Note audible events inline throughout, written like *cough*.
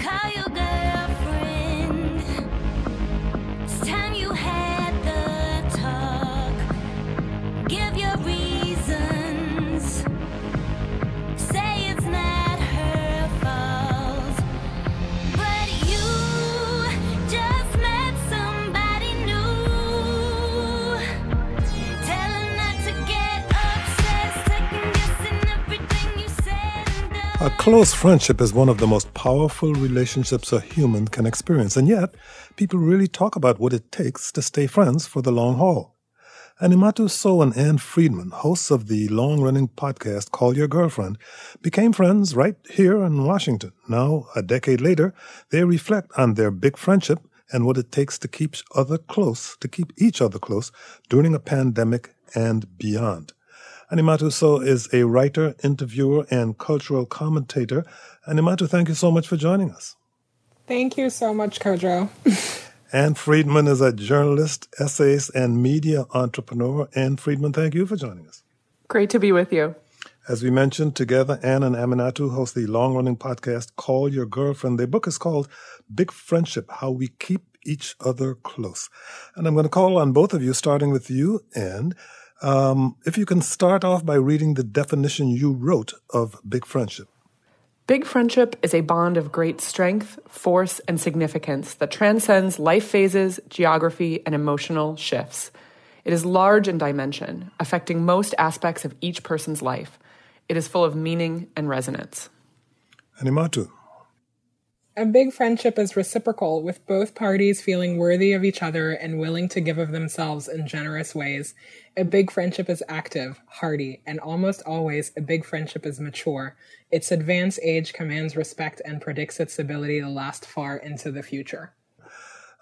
Your close friendship is one of the most powerful relationships a human can experience, and yet people really talk about what it takes to stay friends for the long haul. Aminatou Sow and Ann Friedman, hosts of the long running podcast Call Your Girlfriend, became friends right here in Washington. Now, a decade later, they reflect on their big friendship and what it takes to keep other close, to keep each other close during a pandemic and beyond. Aminatou Sow is a writer, interviewer, and cultural commentator. Aminatou, thank you so much for joining us. Thank you so much, Kojo. *laughs* Ann Friedman is a journalist, essayist, and media entrepreneur. Ann Friedman, thank you for joining us. Great to be with you. As we mentioned, together, Ann and Aminatou host the long running podcast Call Your Girlfriend. Their book is called Big Friendship How We Keep Each Other Close. And I'm going to call on both of you, starting with you, Ann. Um, if you can start off by reading the definition you wrote of big friendship. Big friendship is a bond of great strength, force, and significance that transcends life phases, geography, and emotional shifts. It is large in dimension, affecting most aspects of each person's life. It is full of meaning and resonance. Aminatou. A big friendship is reciprocal, with both parties feeling worthy of each other and willing to give of themselves in generous ways. A big friendship is active, hearty, and almost always a big friendship is mature. Its advanced age commands respect and predicts its ability to last far into the future.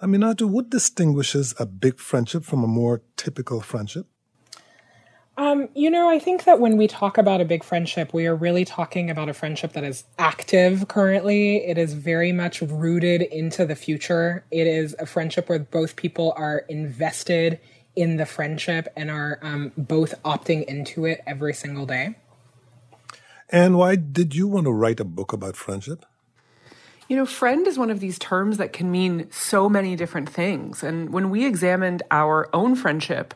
Aminatou, what distinguishes a big friendship from a more typical friendship? Um, you know, I think that when we talk about a big friendship, we are really talking about a friendship that is active currently. It is very much rooted into the future. It is a friendship where both people are invested in the friendship and are um, both opting into it every single day. And why did you want to write a book about friendship? You know, friend is one of these terms that can mean so many different things. And when we examined our own friendship,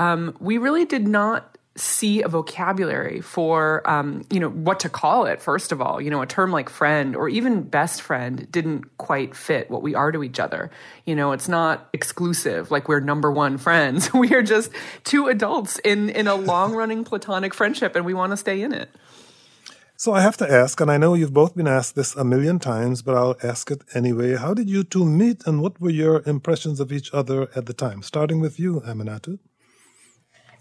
um, we really did not see a vocabulary for um, you know what to call it first of all you know a term like friend or even best friend didn't quite fit what we are to each other you know it's not exclusive like we're number one friends *laughs* we are just two adults in in a long running platonic friendship and we want to stay in it So I have to ask, and I know you've both been asked this a million times, but I'll ask it anyway. How did you two meet, and what were your impressions of each other at the time? Starting with you, Aminatou.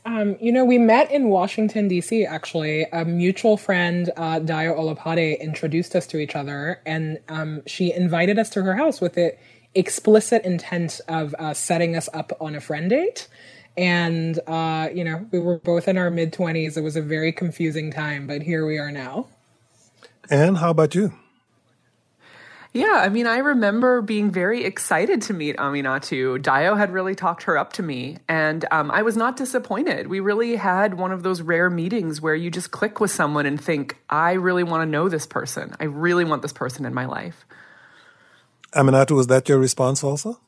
Um, you know, we met in Washington, D.C., actually. A mutual friend, uh, Dayo Olopade, introduced us to each other, and um, she invited us to her house with the explicit intent of uh, setting us up on a friend date. And, uh, you know, we were both in our mid 20s. It was a very confusing time, but here we are now. And how about you? Yeah, I mean, I remember being very excited to meet Aminatou. Dayo had really talked her up to me, and um, I was not disappointed. We really had one of those rare meetings where you just click with someone and think, I really want to know this person. I really want this person in my life. Aminatou, was that your response also?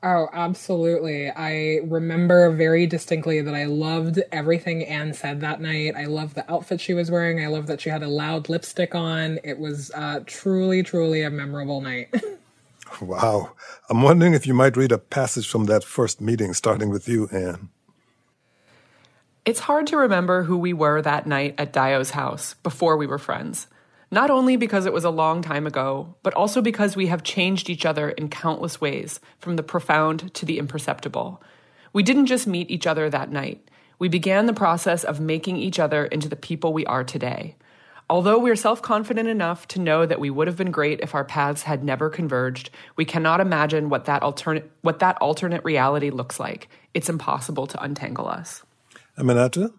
Oh, absolutely. I remember very distinctly that I loved everything Ann said that night. I loved the outfit she was wearing. I loved that she had a loud lipstick on. It was uh, truly, truly a memorable night. *laughs* Wow. I'm wondering if you might read a passage from that first meeting, starting with you, Ann. It's hard to remember who we were that night at Dayo's house before we were friends. Not only because it was a long time ago, but also because we have changed each other in countless ways, from the profound to the imperceptible. We didn't just meet each other that night. We began the process of making each other into the people we are today. Although we're self confident enough to know that we would have been great if our paths had never converged, we cannot imagine what that alternate, what that alternate reality looks like. It's impossible to untangle us. Aminatu?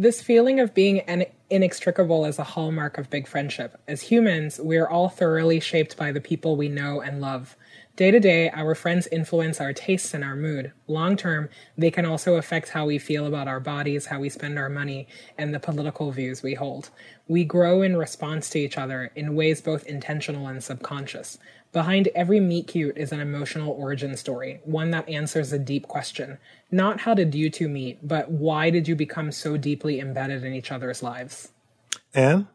This feeling of being in- inextricable is a hallmark of big friendship. As humans, we're all thoroughly shaped by the people we know and love. Day to day, our friends influence our tastes and our mood. Long term, they can also affect how we feel about our bodies, how we spend our money, and the political views we hold. We grow in response to each other in ways both intentional and subconscious. Behind every meet cute is an emotional origin story, one that answers a deep question. Not how did you two meet, but why did you become so deeply embedded in each other's lives? Ann?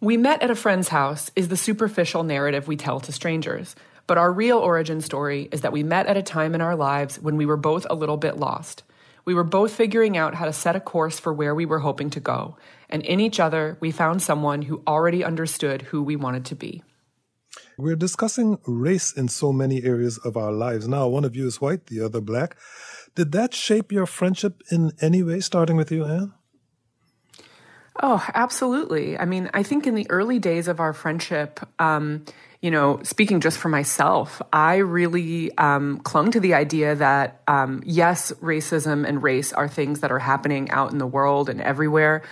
We met at a friend's house is the superficial narrative we tell to strangers. But our real origin story is that we met at a time in our lives when we were both a little bit lost. We were both figuring out how to set a course for where we were hoping to go. And in each other, we found someone who already understood who we wanted to be. We're discussing race in so many areas of our lives. Now, one of you is white, the other black. Did that shape your friendship in any way, starting with you, Ann? Oh, absolutely. I mean, I think in the early days of our friendship, um, you know, speaking just for myself, I really um, clung to the idea that um, yes, racism and race are things that are happening out in the world and everywhere,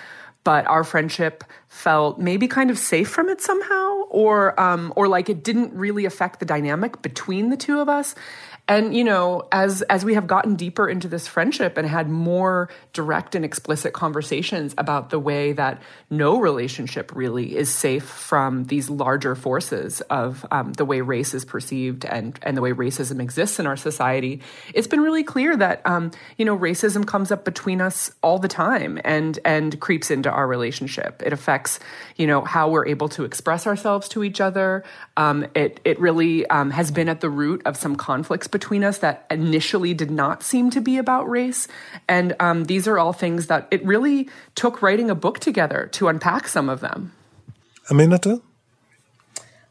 but our friendship felt maybe kind of safe from it somehow, or um, or like it didn't really affect the dynamic between the two of us. And you know, as as we have gotten deeper into this friendship and had more direct and explicit conversations about the way that no relationship really is safe from these larger forces of um, the way race is perceived and and the way racism exists in our society, it's been really clear that um, you know racism comes up between us all the time and and creeps into our relationship. It affects you know how we're able to express ourselves to each other. Um, it it really um, has been at the root of some conflicts between us that initially did not seem to be about race. And um, these are all things that it really took writing a book together to unpack some of them. Aminatou?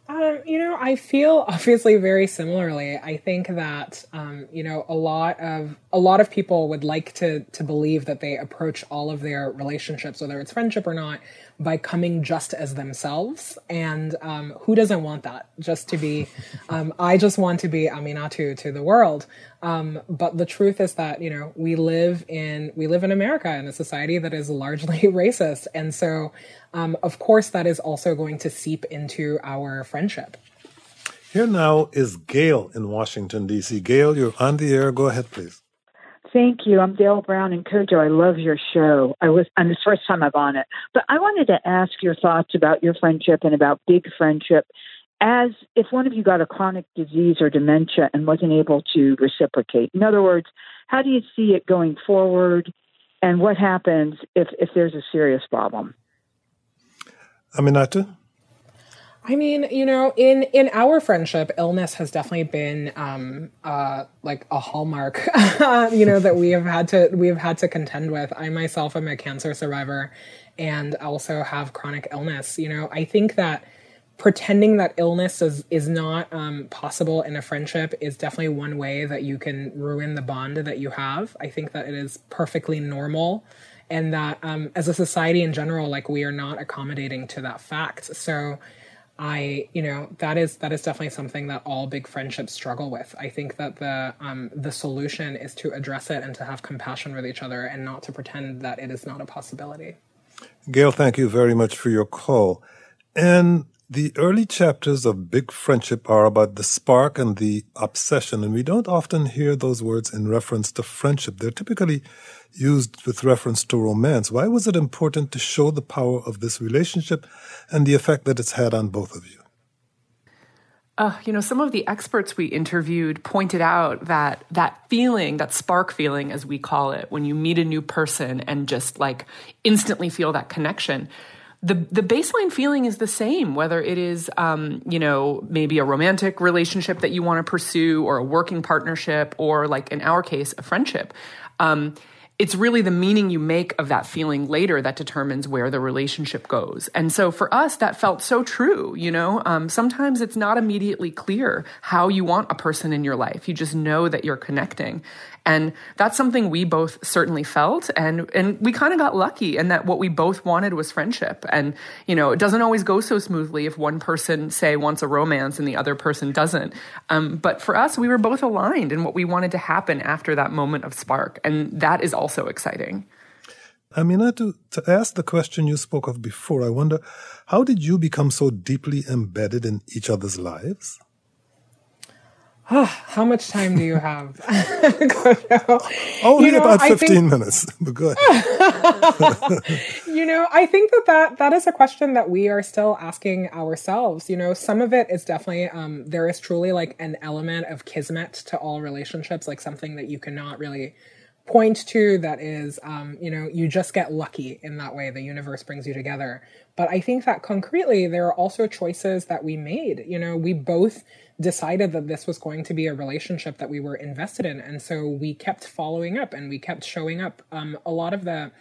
Um, you know, I feel *laughs* obviously very similarly. I think that um, you know a lot of a lot of people would like to to believe that they approach all of their relationships, whether it's friendship or not, by coming just as themselves. And um, who doesn't want that? Just to be, *laughs* um, I just want to be Aminatou to the world. Um, but the truth is that you know we live in we live in America in a society that is largely *laughs* racist, and so um, of course that is also going to seep into our friendship. Here now is Gail in Washington D.C. Gail, you're on the air. Go ahead, please. Thank you. I'm Dale Brown in Kojo. I love your show. I was and the first time I'm on it. But I wanted to ask your thoughts about your friendship and about big friendship as if one of you got a chronic disease or dementia and wasn't able to reciprocate. In other words, how do you see it going forward and what happens if, if there's a serious problem? Aminatou? I mean, you know, in in our friendship, illness has definitely been um, uh, like a hallmark, *laughs* you know, that we have had to we have had to contend with. I myself am a cancer survivor, and also have chronic illness. You know, I think that pretending that illness is is not um, possible in a friendship is definitely one way that you can ruin the bond that you have. I think that it is perfectly normal and that um, as a society in general like we are not accommodating to that fact so I, you know, that is that is definitely something that all big friendships struggle with. I think that the um, the solution is to address it and to have compassion with each other and not to pretend that it is not a possibility. Gail, thank you very much for your call. And the early chapters of Big Friendship are about the spark and the obsession, and we don't often hear those words in reference to friendship. They're typically used with reference to romance. Why was it important to show the power of this relationship and the effect that it's had on both of you? Uh, you know, some of the experts we interviewed pointed out that that feeling, that spark feeling, as we call it, when you meet a new person and just like instantly feel that connection, the the baseline feeling is the same whether it is um, you know maybe a romantic relationship that you want to pursue or a working partnership or like in our case a friendship um, it's really the meaning you make of that feeling later that determines where the relationship goes. And so for us, that felt so true. You know, um, sometimes it's not immediately clear how you want a person in your life. You just know that you're connecting. And that's something we both certainly felt. And, and we kind of got lucky in that what we both wanted was friendship. And, you know, it doesn't always go so smoothly if one person, say, wants a romance and the other person doesn't. Um, but for us, we were both aligned in what we wanted to happen after that moment of spark. And that is also exciting. Amina, to, to ask the question you spoke of before, I wonder how did you become so deeply embedded in each other's lives? How much time do you have? *laughs* Only You know, about 15 think- minutes. *laughs* But good. *laughs* you know, I think that, that that is a question that we are still asking ourselves. You know, some of it is definitely um, there is truly like an element of kismet to all relationships, like something that you cannot really point to that is um, you know you just get lucky in that way the universe brings you together but i think that concretely there are also choices that we made you know we both decided that this was going to be a relationship that we were invested in and so we kept following up and we kept showing up um, a lot of the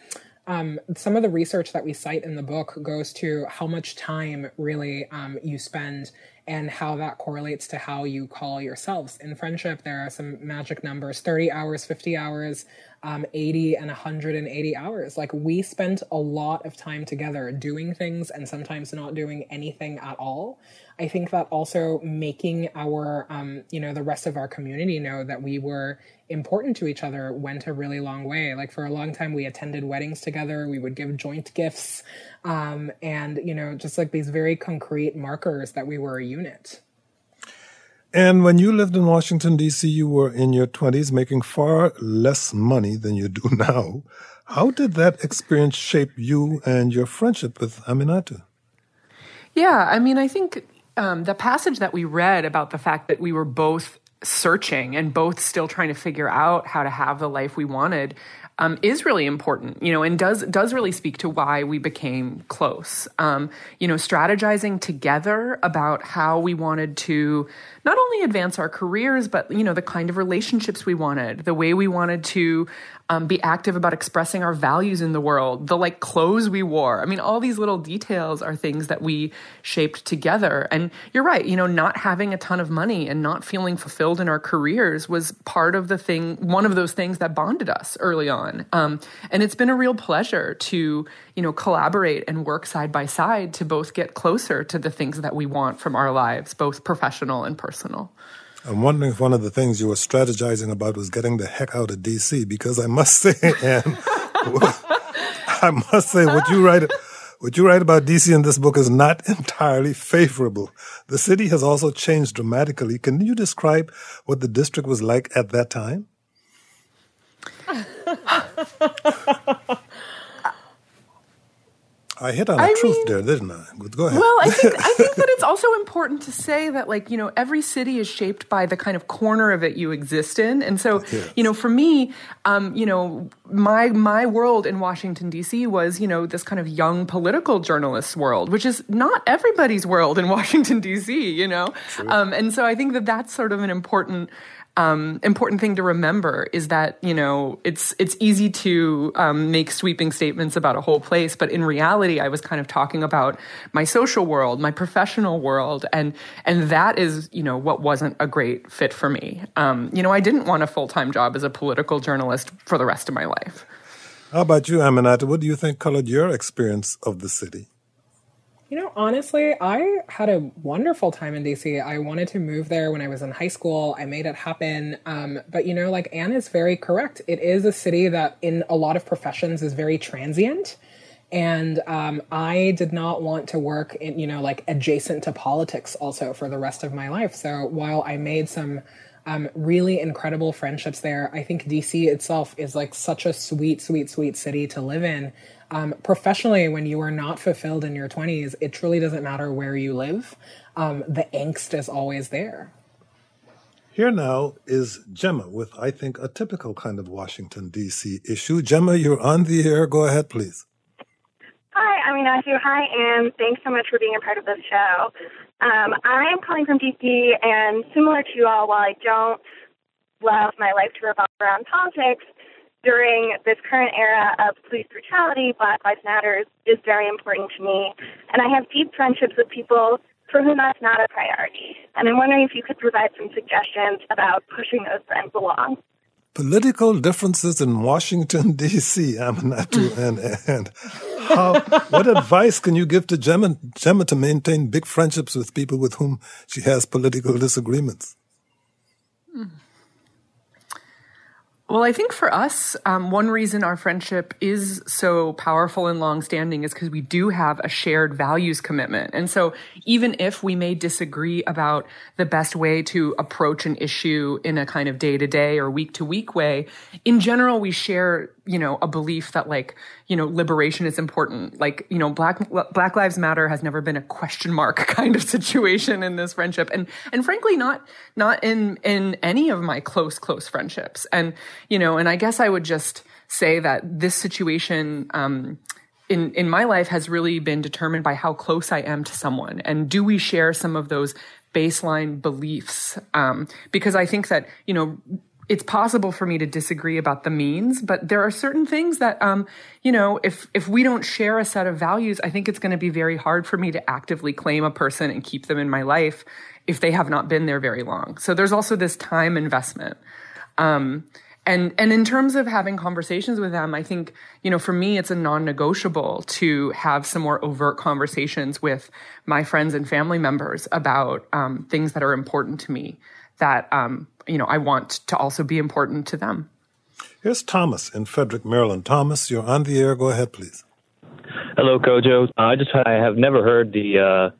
um, some of the research that we cite in the book goes to how much time really um, you spend and how that correlates to how you call yourselves. In friendship, there are some magic numbers 30 hours, 50 hours, um, 80 and 180 hours. Like we spent a lot of time together doing things and sometimes not doing anything at all. I think that also making our, um, you know, the rest of our community know that we were important to each other went a really long way. Like for a long time, we attended weddings together. We would give joint gifts, um, and you know, just like these very concrete markers that we were a unit. And when you lived in Washington, D.C., you were in your 20s making far less money than you do *laughs* now. How did that experience shape you and your friendship with Aminatou? Yeah, I mean, I think um, the passage that we read about the fact that we were both searching and both still trying to figure out how to have the life we wanted um, is really important, you know, and does does really speak to why we became close. Um, you know, strategizing together about how we wanted to not only advance our careers, but you know, the kind of relationships we wanted, the way we wanted to um, be active about expressing our values in the world, the like clothes we wore. I mean, all these little details are things that we shaped together. And you're right, you know, not having a ton of money and not feeling fulfilled in our careers was part of the thing, one of those things that bonded us early on. Um, and it's been a real pleasure to, you know, collaborate and work side by side to both get closer to the things that we want from our lives, both professional and personal. I'm wondering if one of the things you were strategizing about was getting the heck out of DC because I must say, *laughs* and I must say, what you write, what you write about DC in this book is not entirely favorable. The city has also changed dramatically. Can you describe what the district was like at that time? *laughs* I hit on a I truth mean- there, didn't I? Go ahead. Well, I think I *laughs* think that it's also important to say that like, you know, every city is shaped by the kind of corner of it you exist in. And so, Yes. you know, for me, um, you know, my my world in Washington DC was, you know, this kind of young political journalist world, which is not everybody's world in *laughs* Washington DC, you know. Um, and so I think that that's sort of an important um, important thing to remember is that you know it's it's easy to um, make sweeping statements about a whole place, but in reality, I was kind of talking about my social world, my professional world, and and that is you know what wasn't a great fit for me. Um, you know, I didn't want a full time job as a political journalist for the rest of my life. How about you, Aminatou? What do you think colored your experience of the city? You know, honestly, I had a wonderful time in DC. I wanted to move there when I was in high school. I made it happen. Um, but, you know, like Ann is very correct. It is a city that, in a lot of professions, is very transient. And um, I did not want to work in, you know, like adjacent to politics also for the rest of my life. So while I made some um, really incredible friendships there, I think DC itself is like such a sweet, sweet, sweet city to live in. Um, professionally, when you are not fulfilled in your 20s, it truly doesn't matter where you live. Um, the angst is always there. Here now is Gemma with, I think, a typical kind of Washington, D.C. issue. Gemma, you're on the air. Go ahead, please. Hi, I'm Ignacio. Hi, and Thanks so much for being a part of this show. Um, I am calling from DC, and similar to you all, while I don't love my life to revolve around politics, during this current era of police brutality, Black Lives Matters is very important to me. And I have deep friendships with people for whom that's not a priority. And I'm wondering if you could provide some suggestions about pushing those friends along. Political differences in Washington, *laughs* D.C., Aminatou and and how, what advice can you give to Gemma, Gemma to maintain big friendships with people with whom she has political disagreements? Well, I think for us, um, one reason our friendship is so powerful and longstanding is because we do have a shared values commitment. And so even if we may disagree about the best way to approach an issue in a kind of day to day or week to week way, in general, we share you know a belief that like you know liberation is important. Like you know black black lives matter has never been a question mark *laughs* kind of situation in this friendship. And and frankly not not in in any of my close close friendships. And you know and i guess i would just say that this situation um in in my life has really been determined by how close i am to someone. And do we share some of those baseline beliefs? Um because i think that you know it's possible for me to disagree about the means, but there are certain things that, um, you know, if if we don't share a set of values, I think it's going to be very hard for me to actively claim a person and keep them in my life if they have not been there very long. So there's also this time investment. Um, and and in terms of having conversations with them, I think you know for me it's a non-negotiable to have some more overt conversations with my friends and family members about um, things that are important to me that um, you know I want to also be important to them. Here's Thomas in Frederick, Maryland. Thomas, you're on the air. Go ahead, please. Hello, Kojo. Uh, I just I have never heard the uh,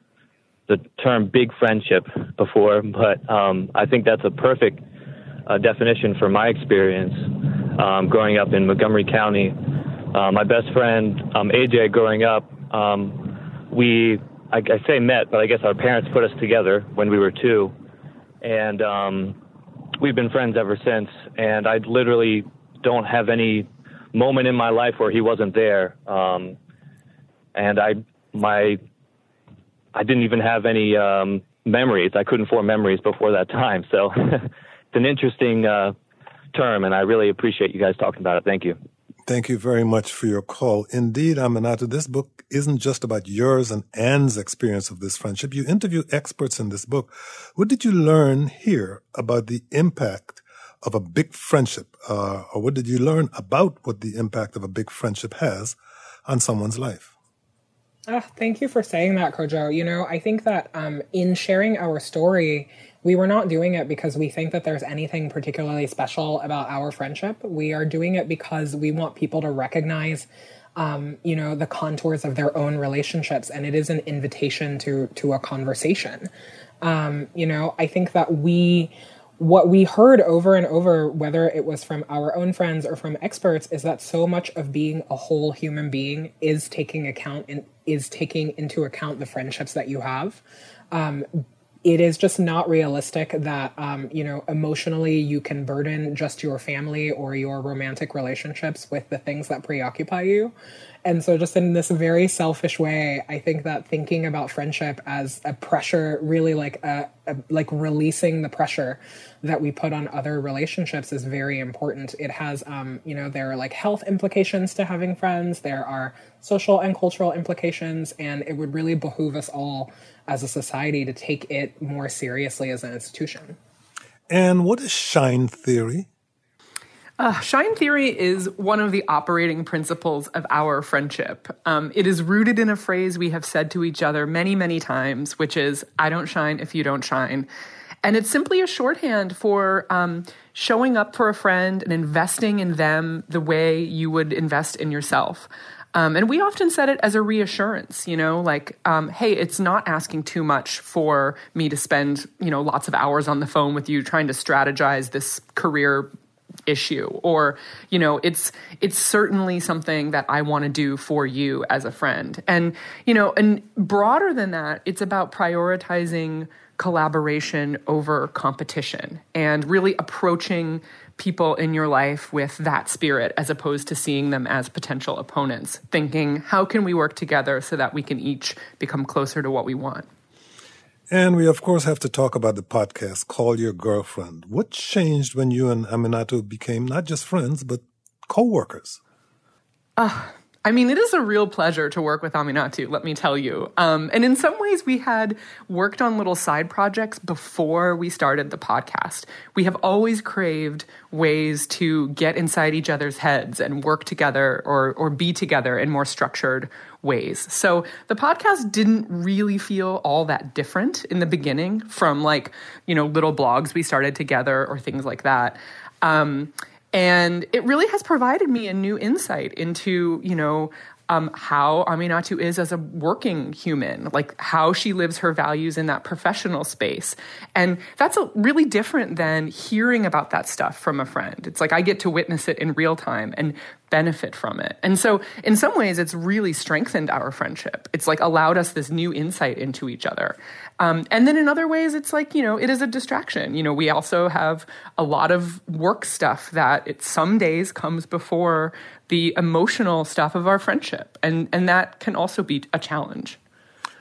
the term big friendship before, but um, I think that's a perfect uh, definition for my experience um, growing up in Montgomery County. Uh, my best friend um, AJ, growing up, um, we I, I say met, but I guess our parents put us together when we were two, and um, we've been friends ever since. And I literally don't have any moment in my life where he wasn't there. Um, and I, my, I didn't even have any um, memories. I couldn't form memories before that time. So *laughs* it's an interesting uh, term, and I really appreciate you guys talking about it. Thank you. Thank you very much for your call. Indeed, Aminatou, this book isn't just about yours and Ann's experience of this friendship. You interview experts in this book. What did you learn here about the impact of a big friendship? Uh, or what did you learn about what the impact of a big friendship has on someone's life? Oh, thank you for saying that, Kojo. You know, I think that um, in sharing our story, we were not doing it because we think that there's anything particularly special about our friendship. We are doing it because we want people to recognize um, you know the contours of their own relationships and it is an invitation to to a conversation um, you know i think that we what we heard over and over whether it was from our own friends or from experts is that so much of being a whole human being is taking account and is taking into account the friendships that you have. Um, it is just not realistic that um, you know emotionally you can burden just your family or your romantic relationships with the things that preoccupy you. And so just in this very selfish way i think that thinking about friendship as a pressure really like a, a like releasing the pressure that we put on other relationships is very important. It has um, you know there are like health implications to having friends. There are social and cultural implications. And it would really behoove us all as a society to take it more seriously as an institution. And what is shine theory? Uh, shine theory is one of the operating principles of our friendship. Um, it is rooted in a phrase we have said to each other many, many times, which is, I don't shine if you don't shine. And it's simply a shorthand for um, showing up for a friend and investing in them the way you would invest in yourself. Um, and we often said it as a reassurance, you know, like, um, hey, it's not asking too much for me to spend, you know, lots of hours on the phone with you trying to strategize this career issue. Or you know it's it's certainly something that i want to do for you as a friend. And you know and broader than that it's about prioritizing collaboration over competition and really approaching people in your life with that spirit as opposed to seeing them as potential opponents, thinking, how can we work together so that we can each become closer to what we want? And we, of course, have to talk about the podcast, Call Your Girlfriend. What changed when you and Aminatou became not just friends, but co workers? Uh, I mean, it is a real pleasure to work with Aminatou, let me tell you. Um, and in some ways, we had worked on little side projects before we started the podcast. We have always craved ways to get inside each other's heads and work together or, or be together in more structured ways. So the podcast didn't really feel all that different in the beginning from like, you know, little blogs we started together or things like that. Um, And it really has provided me a new insight into, you know, um, how Aminatou is as a working human, like how she lives her values in that professional space. And that's a, really different than hearing about that stuff from a friend. It's like I get to witness it in real time and benefit from it. And so, in some ways, it's really strengthened our friendship. It's like allowed us this new insight into each other. Um, and then in other ways, it's like, you know, it is a distraction. You know, we also have a lot of work stuff that it some days comes before the emotional stuff of our friendship. And, and that can also be a challenge.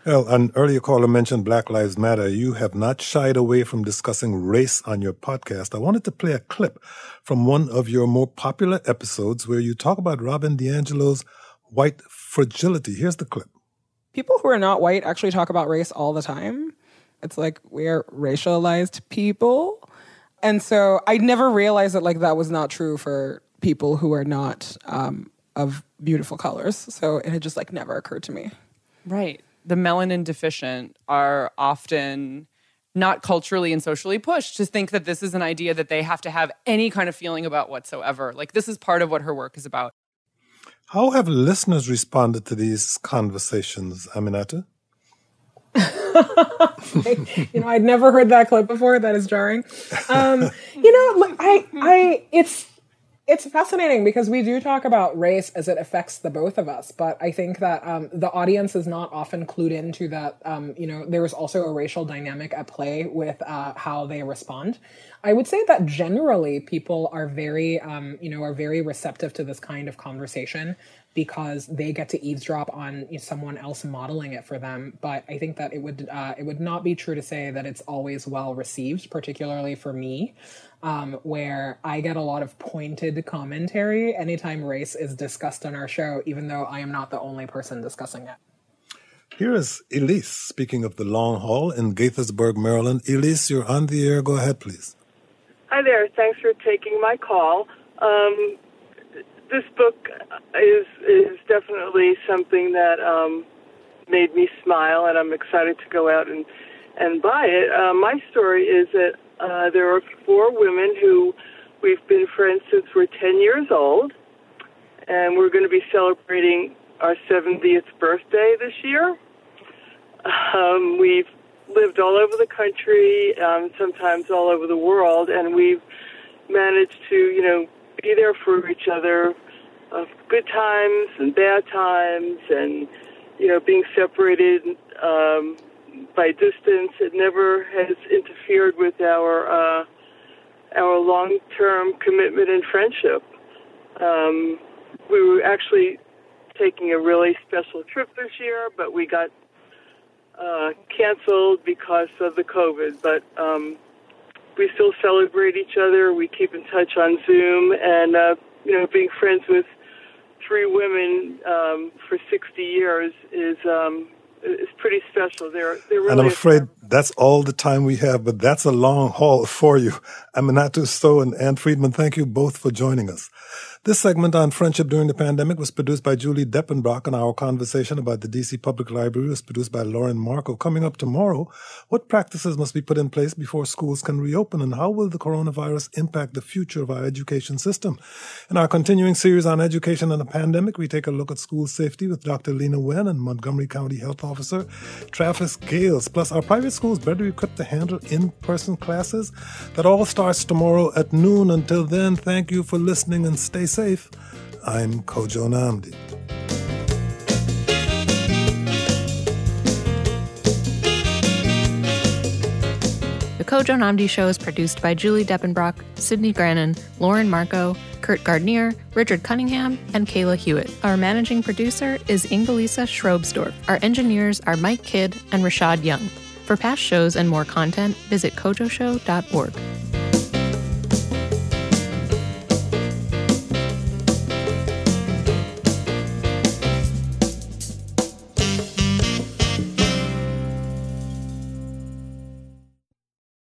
Well, an earlier caller mentioned Black Lives Matter. You have not shied away from discussing race on your podcast. I wanted to play a clip from one of your more popular episodes where you talk about Robin DiAngelo's white fragility. Here's the clip. People who are not white actually talk about race all the time. It's like we're racialized people. And so I never realized that like that was not true for people who are not um, of beautiful colors. So it had just like never occurred to me. Right the melanin deficient are often not culturally and socially pushed to think that this is an idea that they have to have any kind of feeling about whatsoever. Like this is part of what her work is about. How have listeners responded to these conversations, Aminatou? *laughs* you know, I'd never heard that clip before. That is jarring. Um, you know, I, I, it's it's fascinating because we do talk about race as it affects the both of us, but I think that um, the audience is not often clued into that. Um, you know, there is also a racial dynamic at play with uh, how they respond. I would say that generally people are very, um, you know, are very receptive to this kind of conversation because they get to eavesdrop on someone else modeling it for them. But I think that it would uh, it would not be true to say that it's always well received, particularly for me um, where I get a lot of pointed commentary anytime race is discussed on our show, even though I am not the only person discussing it. Here is Elise speaking of the long haul in Gaithersburg, Maryland. Elise, you're on the air. Go ahead, please. Hi there. Thanks for taking my call. Um, this book is is definitely something that um, made me smile, and I'm excited to go out and and buy it. Uh, my story is that uh, there are four women who we've been friends since we're 10 years old, and we're going to be celebrating our 70th birthday this year. Um, we've lived all over the country, um, sometimes all over the world, and we've managed to, you know, be there for each other, of good times and bad times, and you know, being separated um, by distance. It never has interfered with our uh, our long term commitment and friendship. Um, we were actually taking a really special trip this year, but we got uh, canceled because of the COVID. But um, we still celebrate each other. We keep in touch on Zoom, and uh, you know, being friends with three women um, for 60 years is um, is pretty special. They're, they're really and I'm afraid that's all the time we have, but that's a long haul for you. Aminatou Sow and Ann Friedman, thank you both for joining us. This segment on friendship during the pandemic was produced by Julie Depenbrock, and our conversation about the DC Public Library was produced by Lauren Marco. Coming up tomorrow, what practices must be put in place before schools can reopen, and how will the coronavirus impact the future of our education system? In our continuing series on education and the pandemic, we take a look at school safety with Dr. Leana Wen and Montgomery County Health Officer Travis Gayles. Plus, are private schools better equipped to handle in person classes? That all starts tomorrow at noon. Until then, thank you for listening and stay safe. I'm Kojo Nnamdi. The Kojo Nnamdi Show is produced by Julie Depenbrock, Sydney Grannon, Lauren Marco, Kurt Gardner, Richard Cunningham, and Kayla Hewitt. Our managing producer is Ingelisa Schroebsdorf. Our engineers are Mike Kidd and Rashad Young. For past shows and more content, visit kojoshow.org.